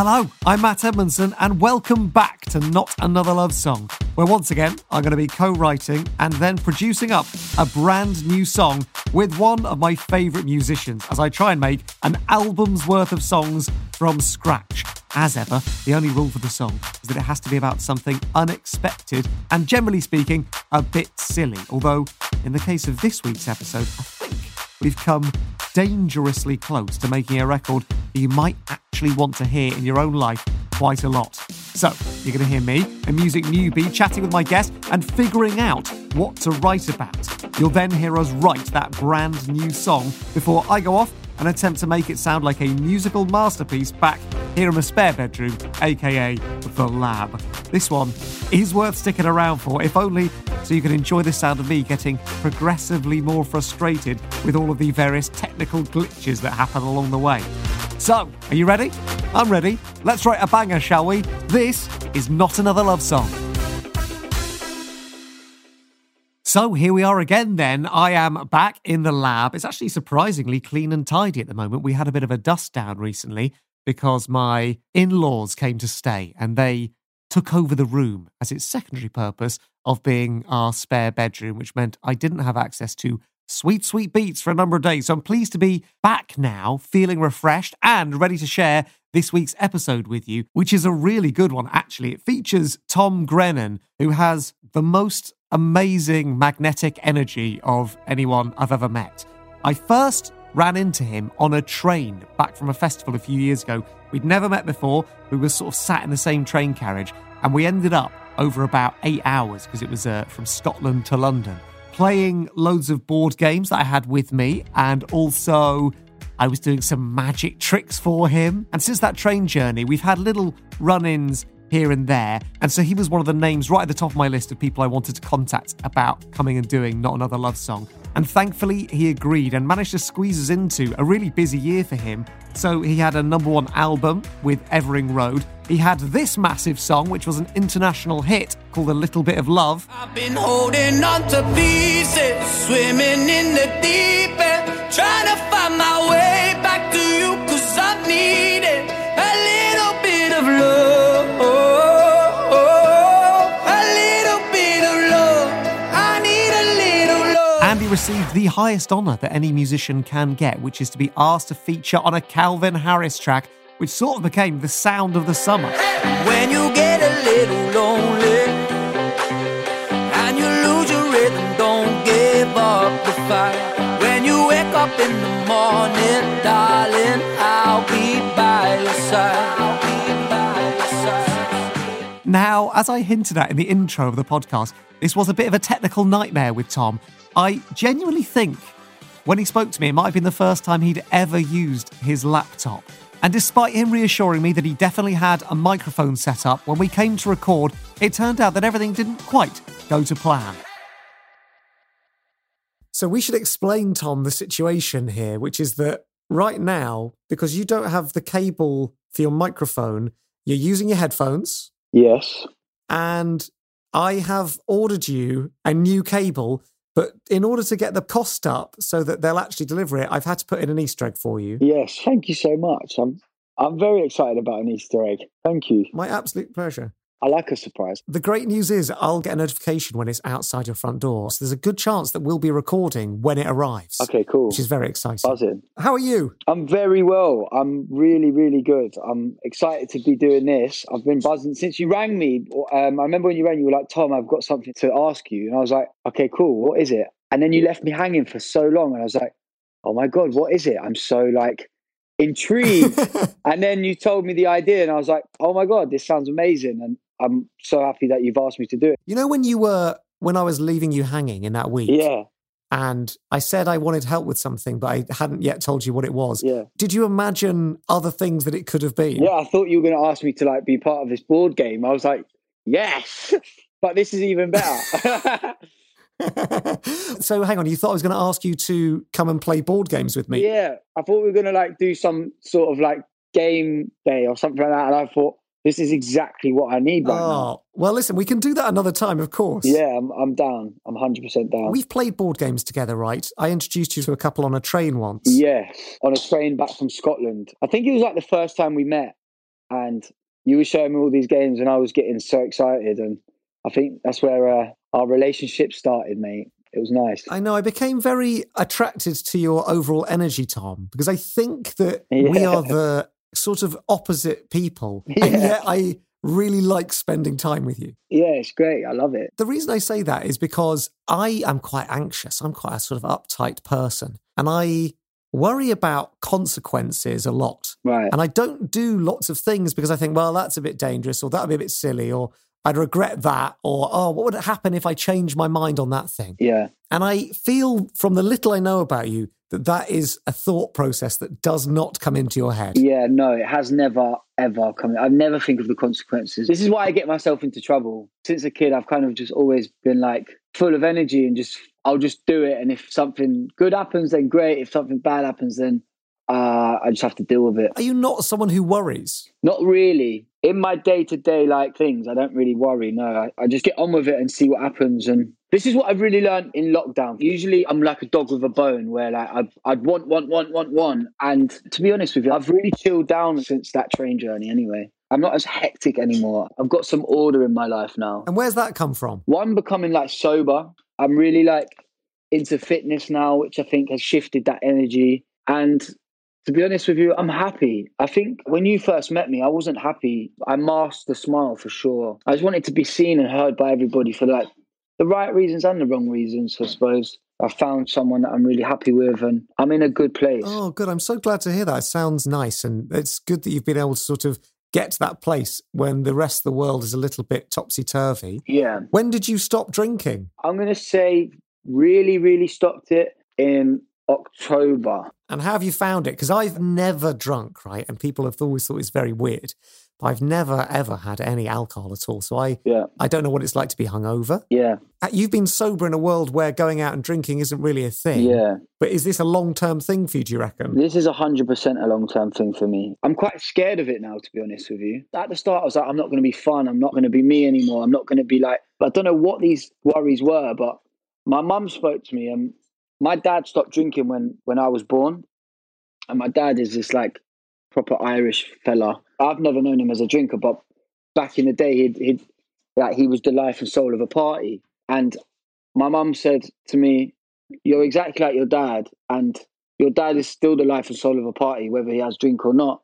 Hello, I'm Matt Edmondson, and welcome back to Not Another Love Song, where once again I'm going to be co writing and then producing up a brand new song with one of my favourite musicians as I try and make an album's worth of songs from scratch. As ever, the only rule for the song is that it has to be about something unexpected and, generally speaking, a bit silly. Although, in the case of this week's episode, I think we've come dangerously close to making a record that you might actually want to hear in your own life quite a lot. So, you're going to hear me, a music newbie, chatting with my guest and figuring out what to write about. You'll then hear us write that brand new song before I go off and attempt to make it sound like a musical masterpiece back here in my spare bedroom, aka the lab. This one is worth sticking around for, if only so you can enjoy the sound of me getting progressively more frustrated with all of the various technical glitches that happen along the way. So, are you ready? I'm ready. Let's write a banger, shall we? This is not another love song. So here we are again then. I am back in the lab. It's actually surprisingly clean and tidy at the moment. We had a bit of a dust down recently because my in laws came to stay and they took over the room as its secondary purpose of being our spare bedroom, which meant I didn't have access to sweet, sweet beats for a number of days. So I'm pleased to be back now, feeling refreshed and ready to share this week's episode with you, which is a really good one, actually. It features Tom Grennan, who has the most amazing magnetic energy of anyone I've ever met. I first ran into him on a train back from a festival a few years ago. We'd never met before. We were sort of sat in the same train carriage, and we ended up over about eight hours because it was uh, from Scotland to London, playing loads of board games that I had with me, and also I was doing some magic tricks for him. And since that train journey, we've had little run ins here and there. And so he was one of the names right at the top of my list of people I wanted to contact about coming and doing Not Another Love Song. And thankfully, he agreed and managed to squeeze us into a really busy year for him. So he had a number one album with Evering Road. He had this massive song, which was an international hit called A Little Bit of Love. I've been holding on to pieces, swimming in the deep end, trying to find my way back to you, cause I need little love. And he received the highest honour that any musician can get, which is to be asked to feature on a Calvin Harris track, which sort of became the sound of the summer. When you get a little lonely Now, as I hinted at in the intro of the podcast, this was a bit of a technical nightmare with Tom. I genuinely think when he spoke to me, it might have been the first time he'd ever used his laptop. And despite him reassuring me that he definitely had a microphone set up, when we came to record, it turned out that everything didn't quite go to plan. So we should explain, Tom, the situation here, which is that right now, because you don't have the cable for your microphone, you're using your headphones, Yes. and I have ordered you a new cable. But in order to get the cost up so that they'll actually deliver it, I've had to put in an Easter egg for you. Yes. Thank you so much. I'm I'm very excited about an Easter egg. Thank you. My absolute pleasure. I like a surprise. The great news is I'll get a notification when it's outside your front door. So there's a good chance that we'll be recording when it arrives. Okay, cool. Which is very exciting. Buzzing. How are you? I'm very well. I'm really, really good. I'm excited to be doing this. I've been buzzing since you rang me. Um, I remember when you rang, you were like, Tom, I've got something to ask you. And I was like, okay, cool. What is it? And then you left me hanging for so long. And I was like, oh my God, what is it? I'm so like intrigued. and then you told me the idea. And I was like, oh my God, this sounds amazing. And I'm so happy that you've asked me to do it. You know, when you were, when I was leaving you hanging in that week? Yeah. And I said I wanted help with something, but I hadn't yet told you what it was. Yeah. Did you imagine other things that it could have been? Yeah, I thought you were going to ask me to like be part of this board game. I was like, yes, but this is even better. so hang on, you thought I was going to ask you to come and play board games with me? Yeah, I thought we were going to like do some sort of like game day or something like that, and I thought this is exactly what I need right oh, now. well, listen, we can do that another time, of course. Yeah, I'm, I'm down. I'm 100% down. We've played board games together, right? I introduced you to a couple on a train once. Yes, on a train back from Scotland. I think it was like the first time we met, and you were showing me all these games, and I was getting so excited. And I think that's where uh, our relationship started, mate. It was nice. I know. I became very attracted to your overall energy, Tom, because I think that Yeah. we are the sort of opposite people. And yet I really like spending time with you. Yeah, it's great. I love it. The reason I say that is because I am quite anxious. I'm quite a sort of uptight person. And I worry about consequences a lot. Right. And I don't do lots of things because I think, well, that's a bit dangerous or that'd be a bit silly or I'd regret that or, oh, what would happen if I change my mind on that thing? Yeah. And I feel from the little I know about you that that is a thought process that does not come into your head. Yeah, no, it has never ever come. I never think of the consequences. This is why I get myself into trouble. Since a kid, I've kind of just always been like full of energy and just I'll just do it. And if something good happens, then great. If something bad happens, then uh, I just have to deal with it. Are you not someone who worries? Not really. In my day to day like things, I don't really worry. No, I, I just get on with it and see what happens. And this is what I've really learned in lockdown. Usually, I'm like a dog with a bone, where like I'd, I'd want, want, want, want, want. And to be honest with you, I've really chilled down since that train journey. Anyway, I'm not as hectic anymore. I've got some order in my life now. And where's that come from? One, becoming like sober. I'm really like into fitness now, which I think has shifted that energy. And to be honest with you, I'm happy. I think when you first met me, I wasn't happy. I masked the smile for sure. I just wanted to be seen and heard by everybody for like the right reasons and the wrong reasons, I suppose. I found someone that I'm really happy with and I'm in a good place. Oh, good. I'm so glad to hear that. It sounds nice. And it's good that you've been able to sort of get to that place when the rest of the world is a little bit topsy turvy. Yeah. When did you stop drinking? I'm going to say really, really stopped it in October. And how have you found it? Because I've never drunk, right? And people have always thought it's very weird. But I've never, ever had any alcohol at all. So I, Yeah. I don't know what it's like to be hungover. Yeah. Uh, You've been sober in a world where going out and drinking isn't really a thing. Yeah. But is this a long term thing for you, do you reckon? This is 100% a long term thing for me. I'm quite scared of it now, to be honest with you. At the start, I was like, I'm not going to be fun. I'm not going to be me anymore. I'm not going to be like, I don't know what these worries were, but my mum spoke to me and my dad stopped drinking when, when I was born. And my dad is this like proper Irish fella. I've never known him as a drinker, but back in the day, he'd, he'd like he was the life and soul of a party. And my mum said to me, "You're exactly like your dad, and your dad is still the life and soul of a party, whether he has drink or not."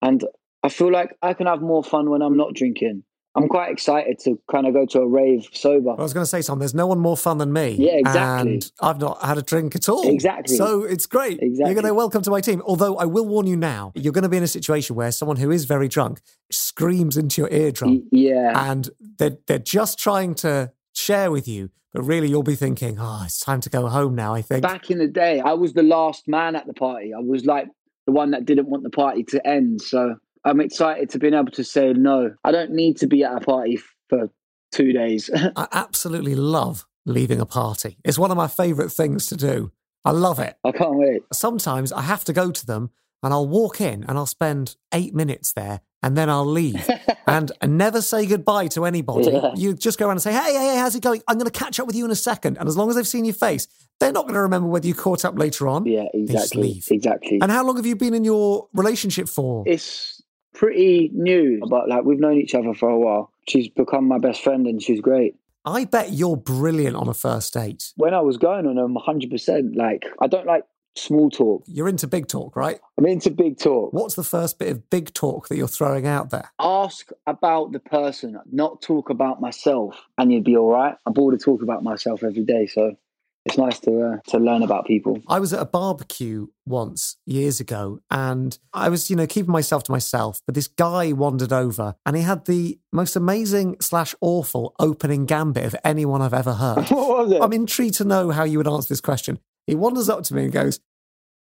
And I feel like I can have more fun when I'm not drinking. I'm quite excited to kind of go to a rave sober. I was going to say something. There's no one more fun than me. Yeah, exactly. And I've not had a drink at all. Exactly. So it's great. Exactly. You're going to welcome to my team. Although I will warn you now, you're going to be in a situation where someone who is very drunk screams into your eardrum, Yeah, and they're they're just trying to share with you, but really you'll be thinking, "Oh, it's time to go home now." I think. back in the day, I was the last man at the party. I was like the one that didn't want the party to end. So I'm excited to being able to say no. I don't need to be at a party for two days. I absolutely love leaving a party. It's one of my favourite things to do. I love it. I can't wait. sometimes I have to go to them and I'll walk in and I'll spend eight minutes there and then I'll leave and never say goodbye to anybody. Yeah. You just go around and say, hey, hey, hey, how's it going? I'm going to catch up with you in a second. And as long as they've seen your face, they're not going to remember whether you caught up later on. Yeah, exactly. leave. Exactly. And how long have you been in your relationship for? it's pretty new, but like we've known each other for a while. she's become my best friend and she's great. I bet you're brilliant on a first date. When I was going on them, 100%, like, I don't like small talk. You're into big talk, right? I'm into big talk. What's the first bit of big talk that you're throwing out there? Ask about the person, not talk about myself, and you'd be all right. I'm bored of talking about myself every day, so it's nice to uh, to learn about people. I was at a barbecue once years ago and I was, you know, keeping myself to myself, but this guy wandered over and he had the most amazing slash awful opening gambit of anyone I've ever heard. what was it? I'm intrigued to know how you would answer this question. He wanders up to me and goes,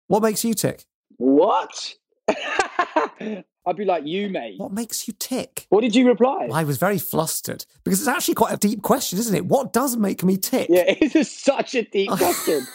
What makes you tick? what? I'd be like, you, mate. What makes you tick? What did you reply? I was very flustered because it's actually quite a deep question, isn't it? What does make me tick? Yeah, it is such a deep question.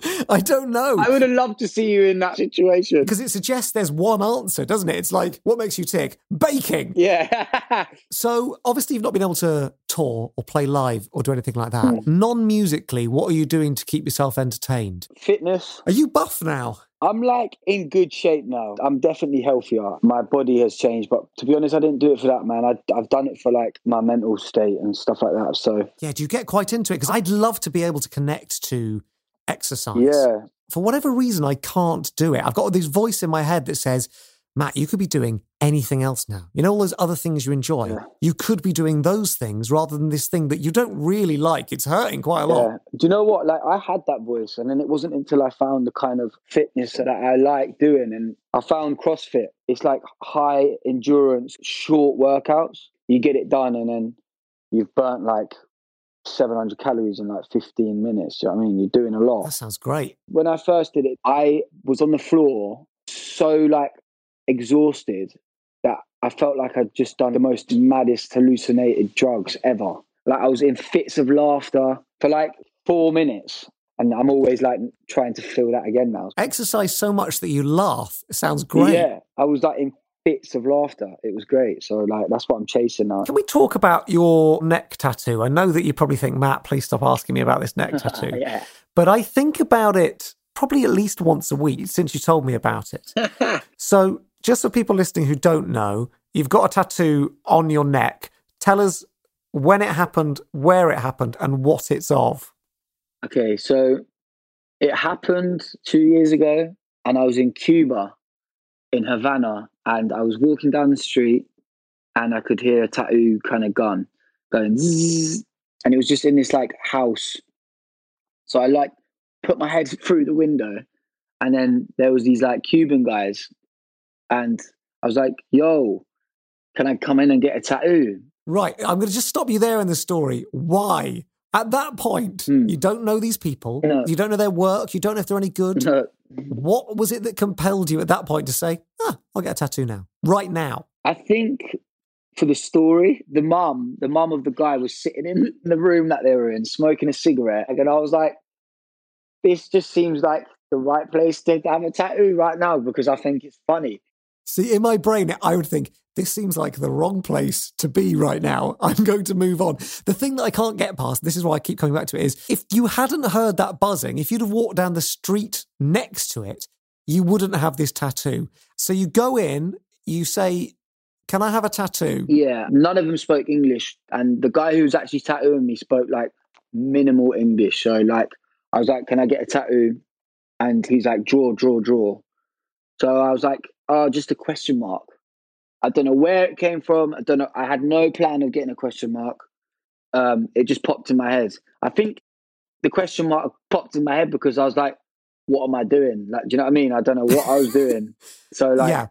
I don't know. I would have loved to see you in that situation. Because it suggests there's one answer, doesn't it? It's like, what makes you tick? Baking. Yeah. So obviously you've not been able to tour or play live or do anything like that. Hmm. Non-musically, what are you doing to keep yourself entertained? Fitness. Are you buff now? I'm like in good shape now. I'm definitely healthier. My body has changed, but to be honest, I didn't do it for that, man. I, I've done it for like my mental state and stuff like that. So, Yeah, do you get quite into it? Because I'd love to be able to connect to exercise. yeah. For whatever reason, I can't do it. I've got this voice in my head that says, Matt, you could be doing anything else now. You know, all those other things you enjoy. Yeah. You could be doing those things rather than this thing that you don't really like. It's hurting quite a lot. Yeah. Do you know what? Like I had that voice, and then it wasn't until I found the kind of fitness that I like doing, and I found CrossFit. It's like high endurance, short workouts. You get it done, and then you've burnt like 700 calories in like 15 minutes. You know what I mean? You're doing a lot. That sounds great. when I first did it, I was on the floor so like exhausted that I felt like I'd just done the most maddest hallucinated drugs ever. Like I was in fits of laughter for like four minutes. And I'm always like trying to feel that again now. Exercise so much that you laugh. It sounds great. Yeah. I was like in fits of laughter. It was great. So like that's what I'm chasing now. Can we talk about your neck tattoo? I know that you probably think, Matt, please stop asking me about this neck tattoo. yeah. But I think about it probably at least once a week since you told me about it. so, just for people listening who don't know, you've got a tattoo on your neck. Tell us when it happened, where it happened, and what it's of. Okay, so it happened two years ago, and I was in Cuba, in Havana, and I was walking down the street, and I could hear a tattoo kind of gun going, zzz, and it was just in this like house. So I like put my head through the window, and then there was these like Cuban guys, and I was like, "Yo, can I come in and get a tattoo?" Right. I'm going to just stop you there in the story. Why? At that point, Hmm. you don't know these people. No. You don't know their work. You don't know if they're any good. No, What was it that compelled you at that point to say, ah, I'll get a tattoo now, right now? I think for the story, the mum, the mum of the guy was sitting in the room that they were in, smoking a cigarette. And I was like, this just seems like the right place to have a tattoo right now because I think it's funny. See, in my brain, I would think this seems like the wrong place to be right now. I'm going to move on. The thing that I can't get past, this is why I keep coming back to it, is if you hadn't heard that buzzing, if you'd have walked down the street next to it, you wouldn't have this tattoo. So you go in, you say, Can I have a tattoo? Yeah, none of them spoke English. And the guy who was actually tattooing me spoke like minimal English. So, like, I was like, can I get a tattoo? And he's like, draw, draw, draw. So I was like, oh, just a question mark. I don't know where it came from. I don't know. I had no plan of getting a question mark. Um, it just popped in my head. I think the question mark popped in my head because I was like, what am I doing? Like, do you know what I mean? I don't know what I was doing. So, like, yeah.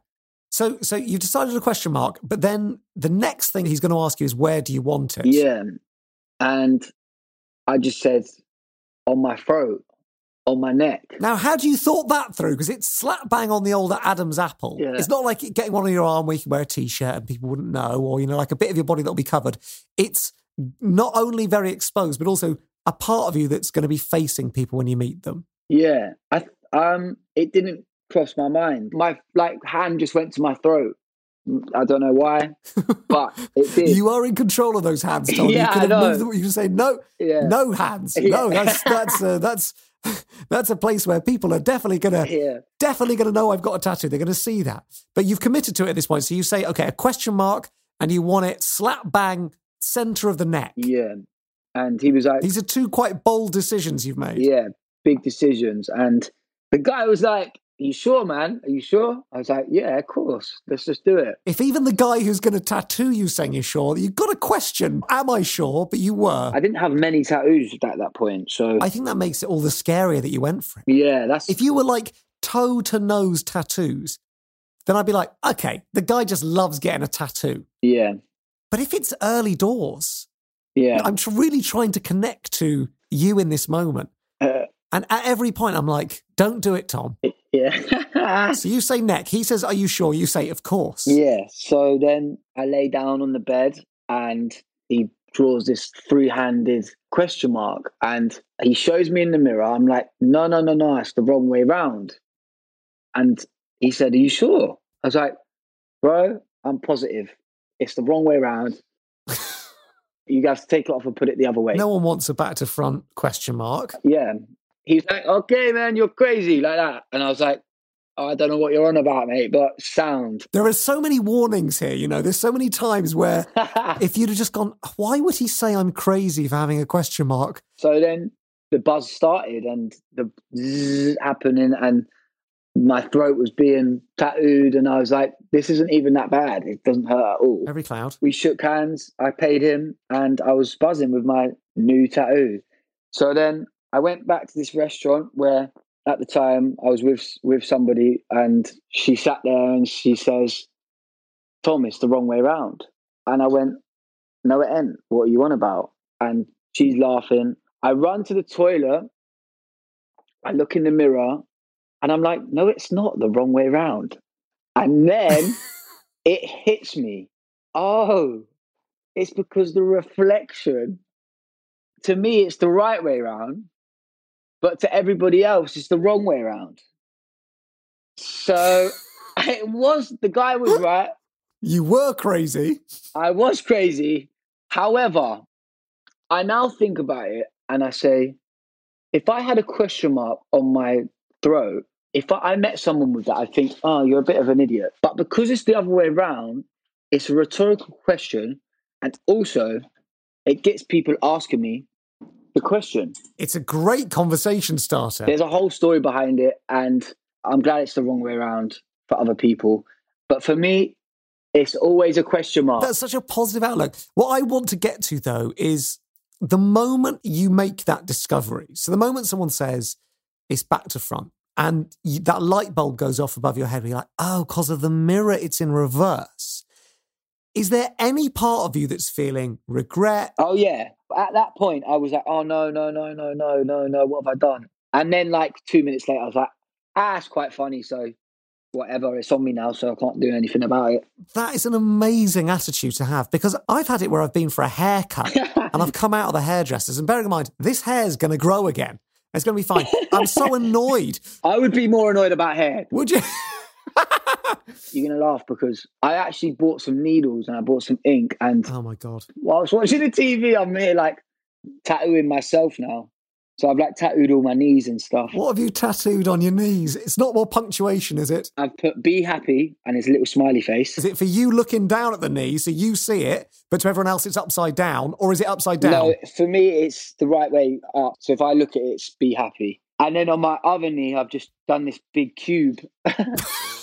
So, so you decided a question mark, but then the next thing he's going to ask you is, Where do you want it? Yeah. And I just said, on my throat, on my neck. Now, how do you thought that through? Because it's slap bang on the old Adam's apple. Yeah. It's not like getting one on your arm where you can wear a t-shirt and people wouldn't know, or you know, like a bit of your body that'll be covered. It's not only very exposed, but also a part of you that's going to be facing people when you meet them. Yeah. I um it didn't cross my mind. My like hand just went to my throat. I don't know why, but it did. You are in control of those hands, Tom. Yeah, you could I know. them. You can say no, yeah. no hands. Yeah. No, that's that's uh, that's that's a place where people are definitely gonna Yeah. definitely gonna know I've got a tattoo. They're gonna see that. But you've committed to it at this point. So you say, okay, a question mark and you want it slap bang center of the neck. Yeah. And he was like, These are two quite bold decisions you've made. yeah, big decisions. And the guy was like, you sure, man? Are you sure? I was like, Yeah, of course. Let's just do it. If even the guy who's going to tattoo you saying you're sure, you've got a question, am I sure? But you were. I didn't have many tattoos at that point. So, I think that makes it all the scarier that you went for it. yeah, that's. If you were like toe to nose tattoos, then I'd be like, okay, the guy just loves getting a tattoo. yeah. But if it's early doors, Yeah. I'm really trying to connect to you in this moment. Uh, And at every point, I'm like, don't do it, Tom. Yeah. So you say neck. He says, are you sure? You say, of course. Yeah. So then I lay down on the bed and he draws this three handed question mark and he shows me in the mirror. I'm like, no, no, no, no, it's the wrong way round. And he said, Are you sure? I was like, Bro, I'm positive. It's the wrong way round. you have to take it off and put it the other way. No one wants a back to front question mark. Yeah. He's like, Okay, man, you're crazy, like that. And I was like, oh, I don't know what you're on about, mate, but sound. There are so many warnings here, you know. There's so many times where if you'd have just gone, why would he say I'm crazy for having a question mark? So then the buzz started and the zzz happening and my throat was being tattooed and I was like, this isn't even that bad. It doesn't hurt at all. Every cloud. We shook hands, I paid him and I was buzzing with my new tattoo. So then I went back to this restaurant where at the time I was with with somebody and she sat there and she says, Tom, it's the wrong way around. And I went, No, it ain't. What are you on about? And she's laughing. I run to the toilet. I look in the mirror and I'm like, no, it's not the wrong way around. And then it hits me. Oh, it's because the reflection, to me, it's the right way around, but to everybody else, it's the wrong way around. So it was, the guy was right. You were crazy. I was crazy. However, I now think about it and I say, if I had a question mark on my throat, if I, I met someone with that, I think, oh, you're a bit of an idiot. But because it's the other way around, it's a rhetorical question. And also, it gets people asking me the question. It's a great conversation starter. There's a whole story behind it. And I'm glad it's the wrong way around for other people. But for me, it's always a question mark. That's such a positive outlook. What I want to get to, though, is the moment you make that discovery. So the moment someone says it's back to front and you, that light bulb goes off above your head, you're like, oh, because of the mirror, it's in reverse. Is there any part of you that's feeling regret? Oh yeah. At that point, I was like, "Oh no, no, no, no, no, no, no! What have I done?" And then, like two minutes later, I was like, "Ah, it's quite funny." So, whatever, it's on me now, so I can't do anything about it. That is an amazing attitude to have because I've had it where I've been for a haircut and I've come out of the hairdressers. And bearing in mind, this hair's going to grow again. It's going to be fine. I'm so annoyed. I would be more annoyed about hair. Would you? You're gonna laugh because I actually bought some needles and I bought some ink, and oh my God. while I was watching the TV, I'm here like tattooing myself now. So I've like tattooed all my knees and stuff. What have you tattooed on your knees? It's not more punctuation, is it? I've put "Be happy" and his little smiley face. Is it for you looking down at the knee so you see it, but to everyone else it's upside down, or is it upside down? No, for me, it's the right way up. So if I look at it, it's be happy. And then on my other knee, I've just done this big cube.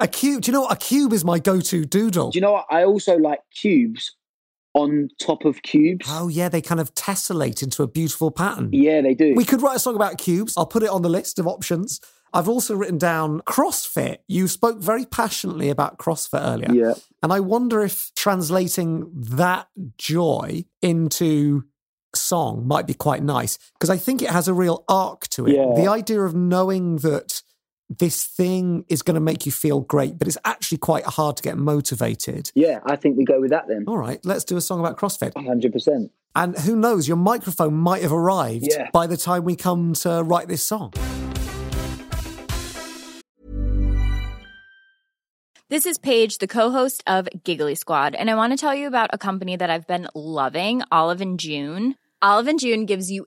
a cube. Do you know what? A cube is my go-to doodle. Do you know what? I also like cubes on top of cubes. Oh yeah, they kind of tessellate into a beautiful pattern. Yeah, they do. We could write a song about cubes. I'll put it on the list of options. I've also written down CrossFit. You spoke very passionately about CrossFit earlier. yeah. And I wonder if translating that joy into song might be quite nice because I think it has a real arc to it. Yeah. The idea of knowing that this thing is going to make you feel great, but it's actually quite hard to get motivated. Yeah, I think we go with that then. All right, let's do a song about CrossFit. 100%. And who knows, your microphone might have arrived Yeah. by the time we come to write this song. This is Paige, the co-host of Giggly Squad, and I want to tell you about a company that I've been loving, Olive and June. Olive and June gives you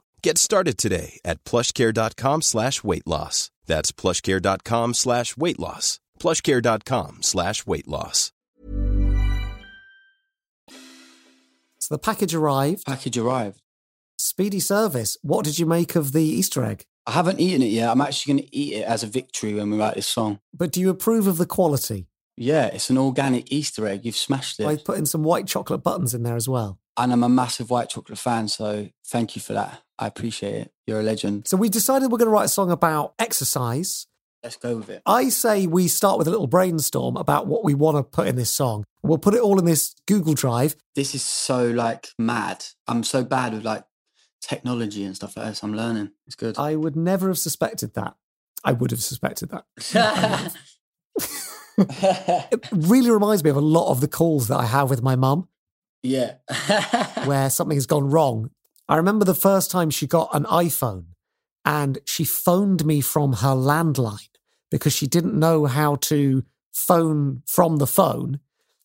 Get started today at plushcare.com slash weight loss. That's plushcare.com slash weight loss. plushcare.com slash weight loss. So the package arrived, Package arrived. speedy service. What did you make of the Easter egg? I haven't eaten it yet. I'm actually going to eat it as a victory when we write this song. But do you approve of the quality? Yeah, it's an organic Easter egg. You've smashed it. I put in some white chocolate buttons in there as well. and I'm a massive white chocolate fan, so thank you for that. I appreciate it. You're a legend. So we decided we're going to write a song about exercise. Let's go with it. I say we start with a little brainstorm about what we want to put in this song. We'll put it all in this Google Drive. This is so like mad. I'm so bad with like technology and stuff like this. I'm learning. It's good. I would never have suspected that. I would have suspected that. It really reminds me of a lot of the calls that I have with my mum yeah. where something has gone wrong. I remember the first time she got an iPhone and she phoned me from her landline because she didn't know how to phone from the phone,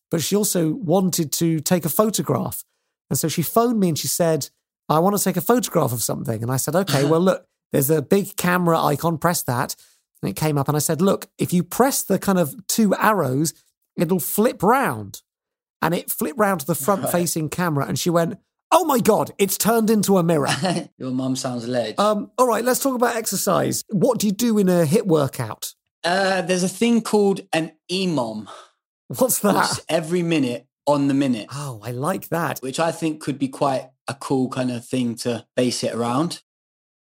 but she also wanted to take a photograph. And so she phoned me and she said, I want to take a photograph of something. And I said, okay, uh-huh. well, look, there's a big camera icon, press that. And it came up and I said, look, if you press the kind of two arrows, it'll flip round. And it flipped round to the front facing camera. And she went, oh my God, it's turned into a mirror. Your mum sounds ledge. um, all right, let's talk about exercise. What do you do in a HIIT workout? uh, there's a thing called an EMOM. What's that? every minute on the minute, Oh, I like that. which I think could be quite a cool kind of thing to base it around.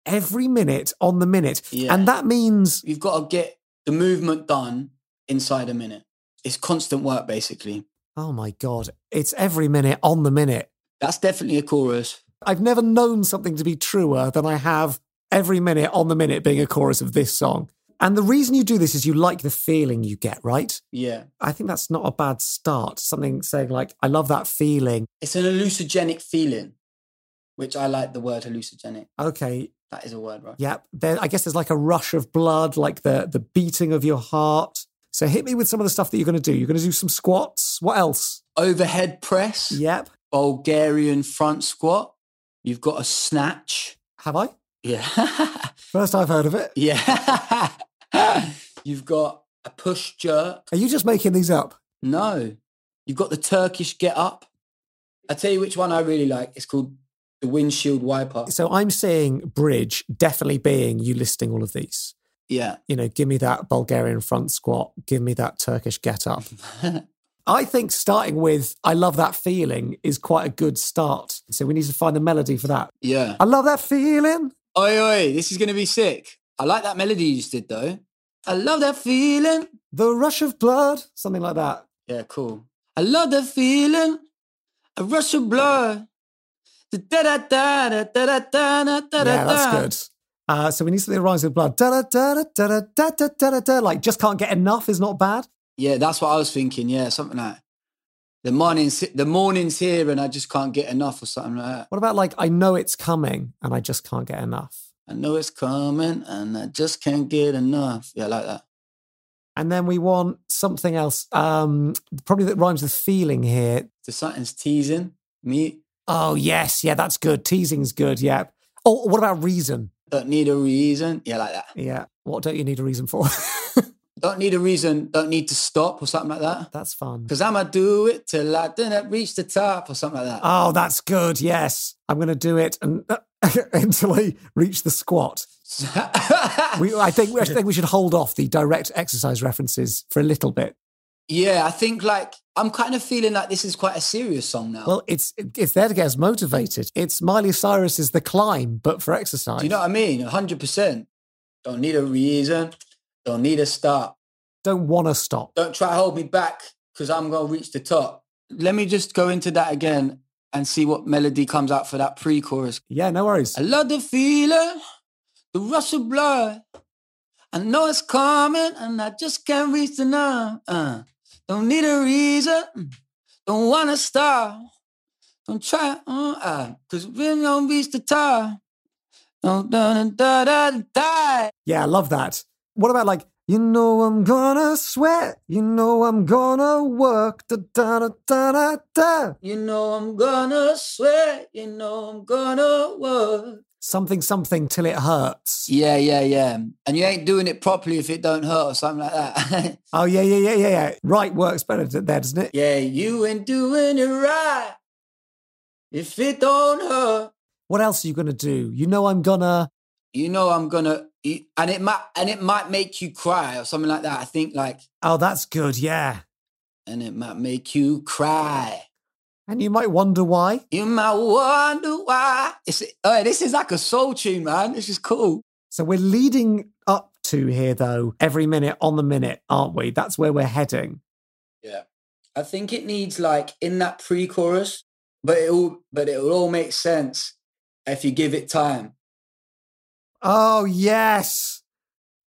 Every minute on the minute. Yeah. And that means You've got to get the movement done inside a minute. It's constant work, basically. Oh my God. It's every minute on the minute. That's definitely a chorus. I've never known something to be truer than I have every minute on the minute being a chorus of this song. And the reason you do this is you like the feeling you get, right? Yeah. I think that's not a bad start. Something saying like, I love that feeling. It's an hallucinogenic feeling, which I like the word hallucinogenic. Okay. That is a word, right? Yep. Then I guess there's like a rush of blood, like the the beating of your heart. So hit me with some of the stuff that you're going to do. You're going to do some squats. What else? Overhead press, Yep. Bulgarian front squat. You've got a snatch. Have I? Yeah. First I've heard of it. yeah. You've got a push jerk. Are you just making these up? No. You've got the Turkish get up. I tell you which one I really like. It's called the windshield wiper. So I'm saying bridge definitely being you listing all of these. Yeah. You know, give me that Bulgarian front squat, give me that Turkish get up. I think starting with I love that feeling is quite a good start. So we need to find the melody for that. Yeah. I love that feeling. Oi, oi, this is going to be sick. I like that melody you just did, though. I love that feeling. The rush of blood, something like that. Yeah, cool. I love that feeling. A rush of blood. Da-da-da-da, da-da-da-da, da-da-da. Yeah, that's good. Uh, so we need something that rhymes with blood. Da da da da da da da da da da. Like just can't get enough is not bad. Yeah, that's what I was thinking. Yeah, something like the morning's the morning's here and I just can't get enough or something like that. What about like I know it's coming and I just can't get enough? I know it's coming and I just can't get enough. Yeah, I like that. And then we want something else, um, probably that rhymes with feeling here. So something's teasing me. Oh, yes. Yeah, that's good. Teasing's good. Yeah. Oh, what about reason? Don't need a reason. Yeah, like that. Yeah. What don't you need a reason for? Don't need a reason. Don't need to stop or something like that. that's fun. Because I'ma do it till I didn't reach the top or something like that. Oh, that's good. Yes. I'm going to do it and until I reach the squat. We, I think I think we should hold off the direct exercise references for a little bit. yeah, I think like I'm kind of feeling like this is quite a serious song now. Well, it's it's there to get us motivated. It's Miley Cyrus's The Climb, but for exercise. do you know what I mean? 100%. Don't need a reason. Don't need a stop. Don't want to stop. Don't try to hold me back because I'm going to reach the top. Let me just go into that again and see what melody comes out for that pre-chorus. Yeah, no worries. I love the feeling, the rush of blood. I know it's coming and I just can't reach the numb. Uh, don't need a reason, don't want to stop. Don't try, uh, uh, cause we're gonna reach the top. Don't. Yeah, I love that. What about like, you know I'm gonna sweat, you know I'm gonna work, da da da da da da. You know I'm gonna sweat, you know I'm gonna work. Something something till it hurts. Yeah, yeah, yeah. And you ain't doing it properly if it don't hurt or something like that. Oh yeah, yeah, yeah, yeah, yeah. Right works better th- there, doesn't it? yeah, you ain't doing it right if it don't hurt. What else are you gonna do? You know I'm gonna. You know I'm gonna, and it might, and it might make you cry or something like that. I think like, Oh, that's good. Yeah. and it might make you cry. And you might wonder why. You might wonder why. It's, oh, this is like a soul tune, man. This is cool. So we're leading up to here, though, every minute on the minute, aren't we? That's where we're heading. Yeah. I think it needs like in that pre-chorus, but it all but it will all make sense if you give it time. Oh, yes.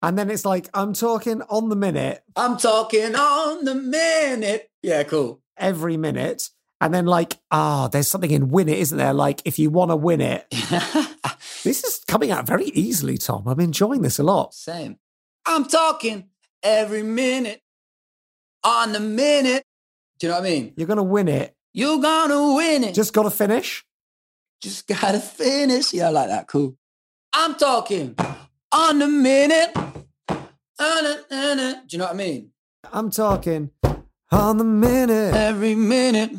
And then it's like, I'm talking on the minute, I'm talking on the minute. Yeah, cool. every minute. And then, like, ah, there's something in win it, isn't there? Like, if you want to win it, this is coming out very easily, Tom. I'm enjoying this a lot. Same. I'm talking every minute on the minute. Do you know what I mean? You're going to win it. You're gonna win it. Just got to finish. Just gotta finish. Yeah, I like that. Cool. I'm talking on the minute. On the minute. Do you know what I mean? I'm talking on the minute. Every minute.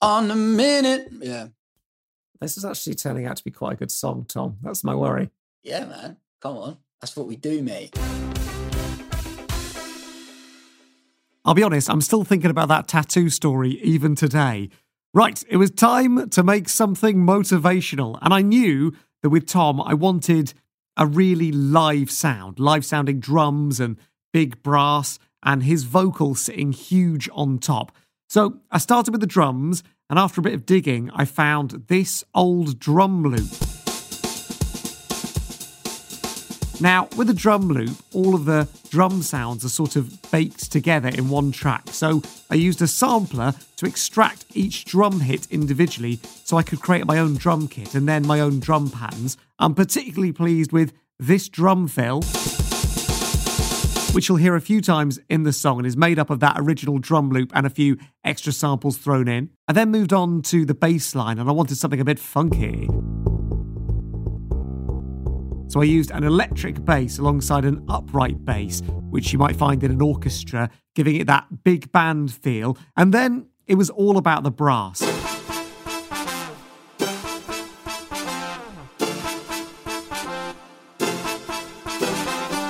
On the minute. Yeah. This is actually turning out to be quite a good song, Tom. That's my worry. Yeah, man. Come on. That's what we do, mate. I'll be honest, I'm still thinking about that tattoo story even today. Right, it was time to make something motivational. And I knew that with Tom, I wanted a really live sound, live sounding drums and big brass, and his vocals sitting huge on top. So I started with the drums, and after a bit of digging, I found this old drum loop. Now, with a drum loop, all of the drum sounds are sort of baked together in one track. So I used a sampler to extract each drum hit individually so I could create my own drum kit and then my own drum patterns. I'm particularly pleased with this drum fill, which you'll hear a few times in the song and is made up of that original drum loop and a few extra samples thrown in. I then moved on to the bass line and I wanted something a bit funky. So I used an electric bass alongside an upright bass, which you might find in an orchestra, giving it that big band feel. And then it was all about the brass.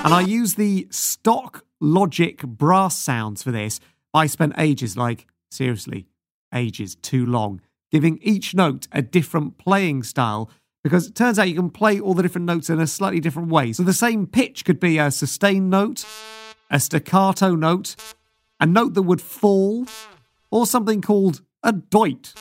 And I used the stock Logic brass sounds for this. I spent ages, like, seriously, ages, too long, giving each note a different playing style because it turns out you can play all the different notes in a slightly different way. So the same pitch could be a sustained note, a staccato note, a note that would fall, or something called a doit.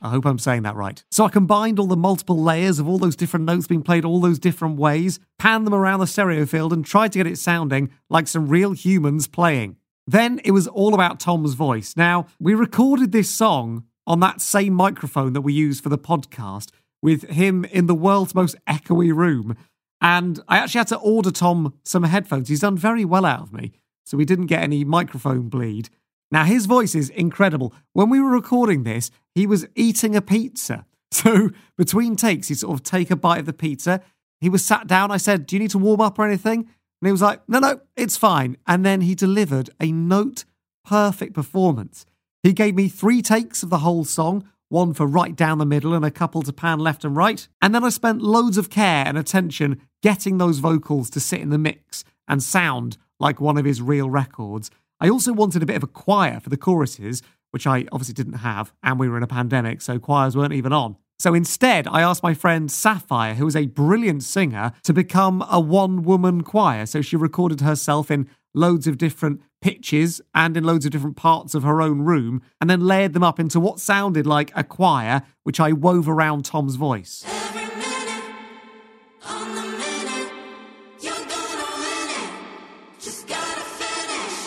I hope I'm saying that right. So I combined all the multiple layers of all those different notes being played all those different ways, panned them around the stereo field, and tried to get it sounding like some real humans playing. Then it was all about Tom's voice. Now, we recorded this song on that same microphone that we used for the podcast with him in the world's most echoey room. And I actually had to order Tom some headphones. He's done very well out of me so we didn't get any microphone bleed. Now, his voice is incredible. When we were recording this, he was eating a pizza. So between takes, he'd sort of take a bite of the pizza. He was sat down. I said, Do you need to warm up or anything? And he was like, No, no, it's fine. And then he delivered a note perfect performance. He gave me three takes of the whole song, one for right down the middle and a couple to pan left and right. And then I spent loads of care and attention getting those vocals to sit in the mix and sound like one of his real records. I also wanted a bit of a choir for the choruses, which I obviously didn't have, and we were in a pandemic, so choirs weren't even on. So instead, I asked my friend Sapphire, who is a brilliant singer, to become a one woman choir. So she recorded herself in loads of different pitches and in loads of different parts of her own room, and then layered them up into what sounded like a choir, which I wove around Tom's voice.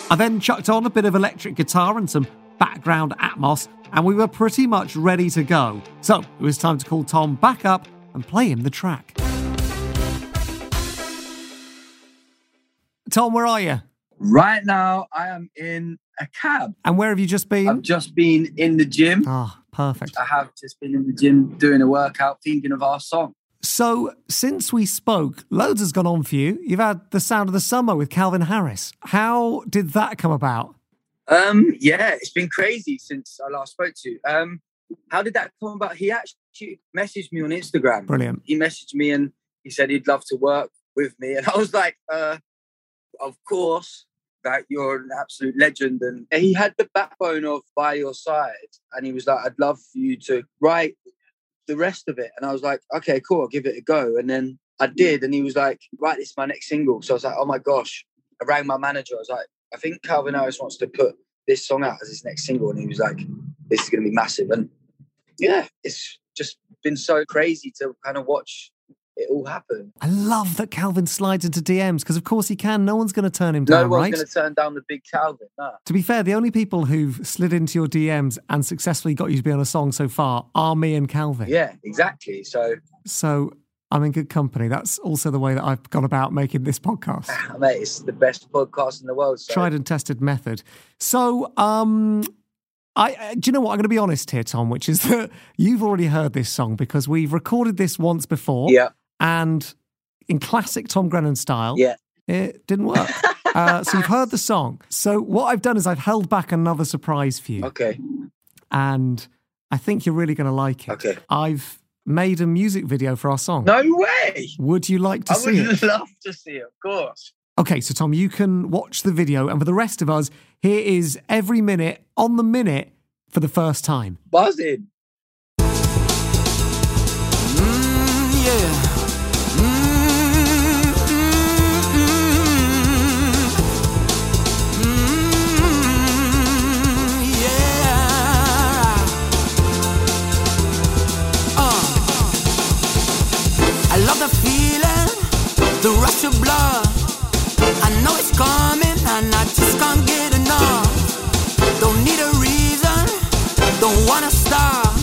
I then chucked on a bit of electric guitar and some background Atmos, and we were pretty much ready to go. So it was time to call Tom back up and play him the track. Tom, where are you? Right now, I am in a cab. And where have you just been? I've just been in the gym. Ah, perfect. I have just been in the gym doing a workout, thinking of our song. So, since we spoke, loads has gone on for you. You've had the sound of the summer with Calvin Harris. How did that come about? Um, yeah, it's been crazy since I last spoke to you. Um, how did that come about? He actually messaged me on Instagram. Brilliant. He messaged me and he said he'd love to work with me, and I was like, uh, of course. That you're an absolute legend, and he had the backbone of by your side, and he was like, "I'd love for you to write the rest of it. And I was like, okay, cool, I'll give it a go. And then I did. And he was like, right, this is my next single. So I was like, oh my gosh. I rang my manager. I was like, I think Calvin Harris wants to put this song out as his next single. And he was like, this is going to be massive. And yeah, it's just been so crazy to kind of watch it all happen. I love that Calvin slides into DMs because, of course, he can. No one's going to turn him No down, No one's right? going to turn down the big Calvin. No. To be fair, the only people who've slid into your DMs and successfully got you to be on a song so far are me and Calvin. Yeah, exactly. So, So I'm in good company. That's also the way that I've gone about making this podcast. mate, it's the best podcast in the world. So. Tried and tested method. So, um, I uh, do you know what? I'm going to be honest here, Tom, which is that you've already heard this song because we've recorded this once before. Yeah. And in classic Tom Grennan style, Yeah. it didn't work. uh, so you've heard the song. So what I've done is I've held back another surprise for you, Okay. and I think you're really going to like it. Okay. I've made a music video for our song. No way. Would you like to I see it? I would it? love to see it, of course. Okay, so Tom, you can watch the video, and for the rest of us, here is every minute on the minute for the first time. Buzzing. Mm, yeah. The rush of blood. I know it's coming, and I just can't get enough. Don't need a reason, don't wanna stop.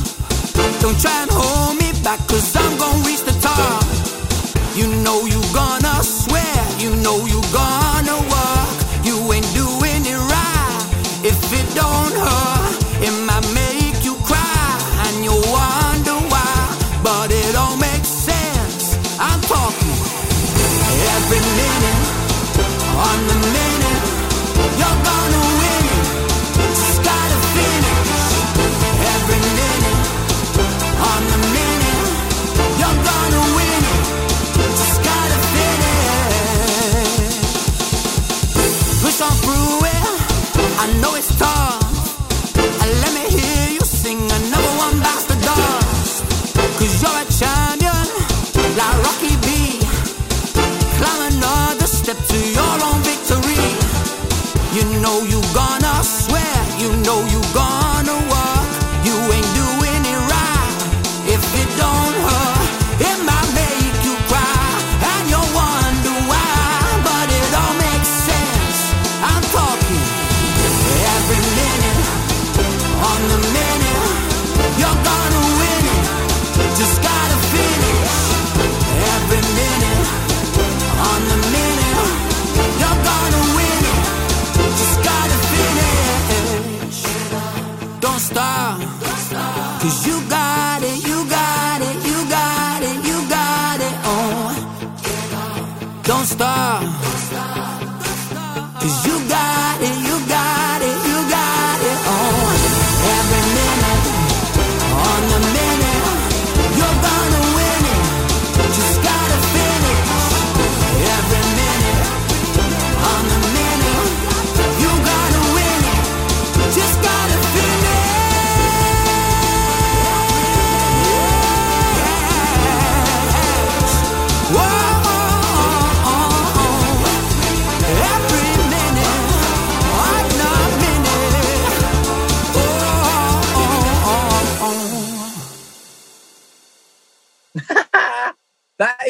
Don't try and hold me back, cause I'm gonna reach the top. You know you gonna swear, you know you gonna work. You ain't doing it right. If it don't hurt, it might I know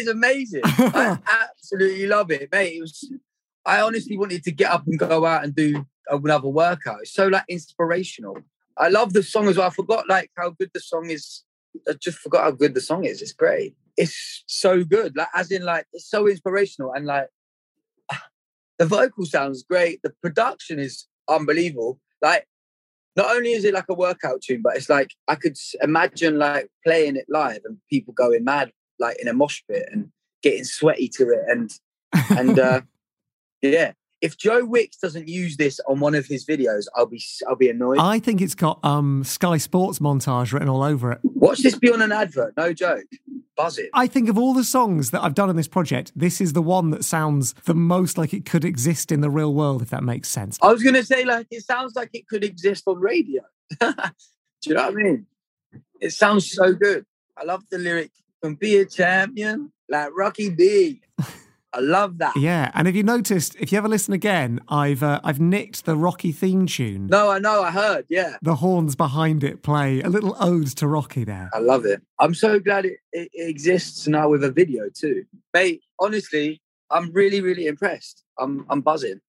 amazing. I absolutely love it, mate. It was. I honestly wanted to get up and go out and do another workout. It's so like inspirational. I love the song as well. I forgot like how good the song is. I just forgot how good the song is. It's great. It's so good. Like as in like it's so inspirational and like the vocal sounds great. The production is unbelievable. Like not only is it like a workout tune, but it's like I could imagine like playing it live and people going mad like in a mosh pit and getting sweaty to it and and uh yeah. If Joe Wicks doesn't use this on one of his videos, I'll be I'll be annoyed. I think it's got um, Sky Sports montage written all over it. Watch this be on an advert, no joke. Buzz it. I think of all the songs that I've done in this project, this is the one that sounds the most like it could exist in the real world, if that makes sense. I was gonna say like it sounds like it could exist on radio. Do you know what I mean? It sounds so good. I love the lyric "Can be a champion like Rocky B. I love that. Yeah, and if you noticed, if you ever listen again, I've uh, I've nicked the Rocky theme tune. No, I know. I heard. Yeah, The horns behind it play a little ode to Rocky there. I love it. I'm so glad it, it, it exists now with a video too, mate. Honestly, I'm really, really impressed. I'm I'm buzzing.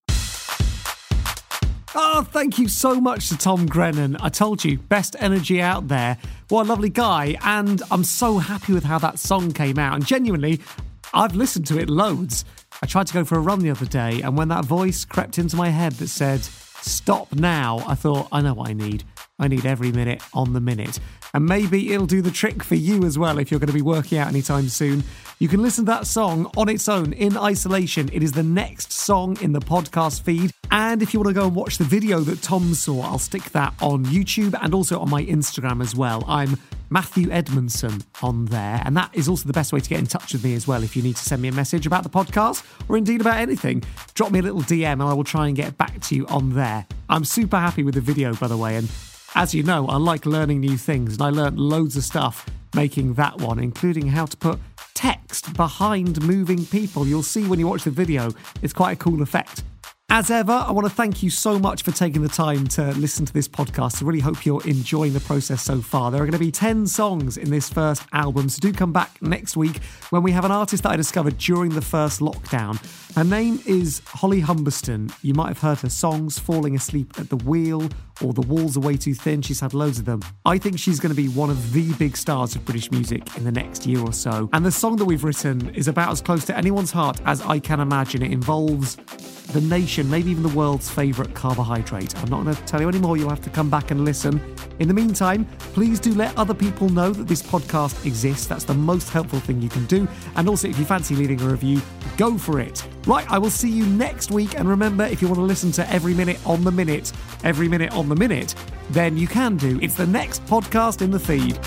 Oh, thank you so much to Tom Grennan. I told you, best energy out there. What a lovely guy. And I'm so happy with how that song came out. And genuinely, I've listened to it loads. I tried to go for a run the other day, and when that voice crept into my head that said, Stop now, I thought, I know what I need. I need every minute on the minute. And maybe it'll do the trick for you as well if you're going to be working out anytime soon. You can listen to that song on its own in isolation. It is the next song in the podcast feed. And if you want to go and watch the video that Tom saw, I'll stick that on YouTube and also on my Instagram as well. I'm Matthew Edmondson on there. And that is also the best way to get in touch with me as well. If you need to send me a message about the podcast or indeed about anything, drop me a little DM and I will try and get back to you on there. I'm super happy with the video, by the way. And as you know, I like learning new things, and I learnt loads of stuff making that one, including how to put text behind moving people. You'll see when you watch the video, it's quite a cool effect. As ever, I want to thank you so much for taking the time to listen to this podcast. I really hope you're enjoying the process so far. There are going to be 10 songs in this first album, so do come back next week when we have an artist that I discovered during the first lockdown. Her name is Holly Humberstone. You might have heard her songs Falling Asleep at the Wheel or The Walls Are Way Too Thin. She's had loads of them. I think she's going to be one of the big stars of British music in the next year or so. And the song that we've written is about as close to anyone's heart as I can imagine. It involves the nation, maybe even the world's favourite carbohydrate. I'm not going to tell you any more, you'll have to come back and listen. In the meantime, please do let other people know that this podcast exists. That's the most helpful thing you can do. And also, if you fancy leaving a review, go for it. Right, I will see you next week. And remember, if you want to listen to Every Minute on the Minute, Every Minute on the Minute, then you can do. It's the next podcast in the feed.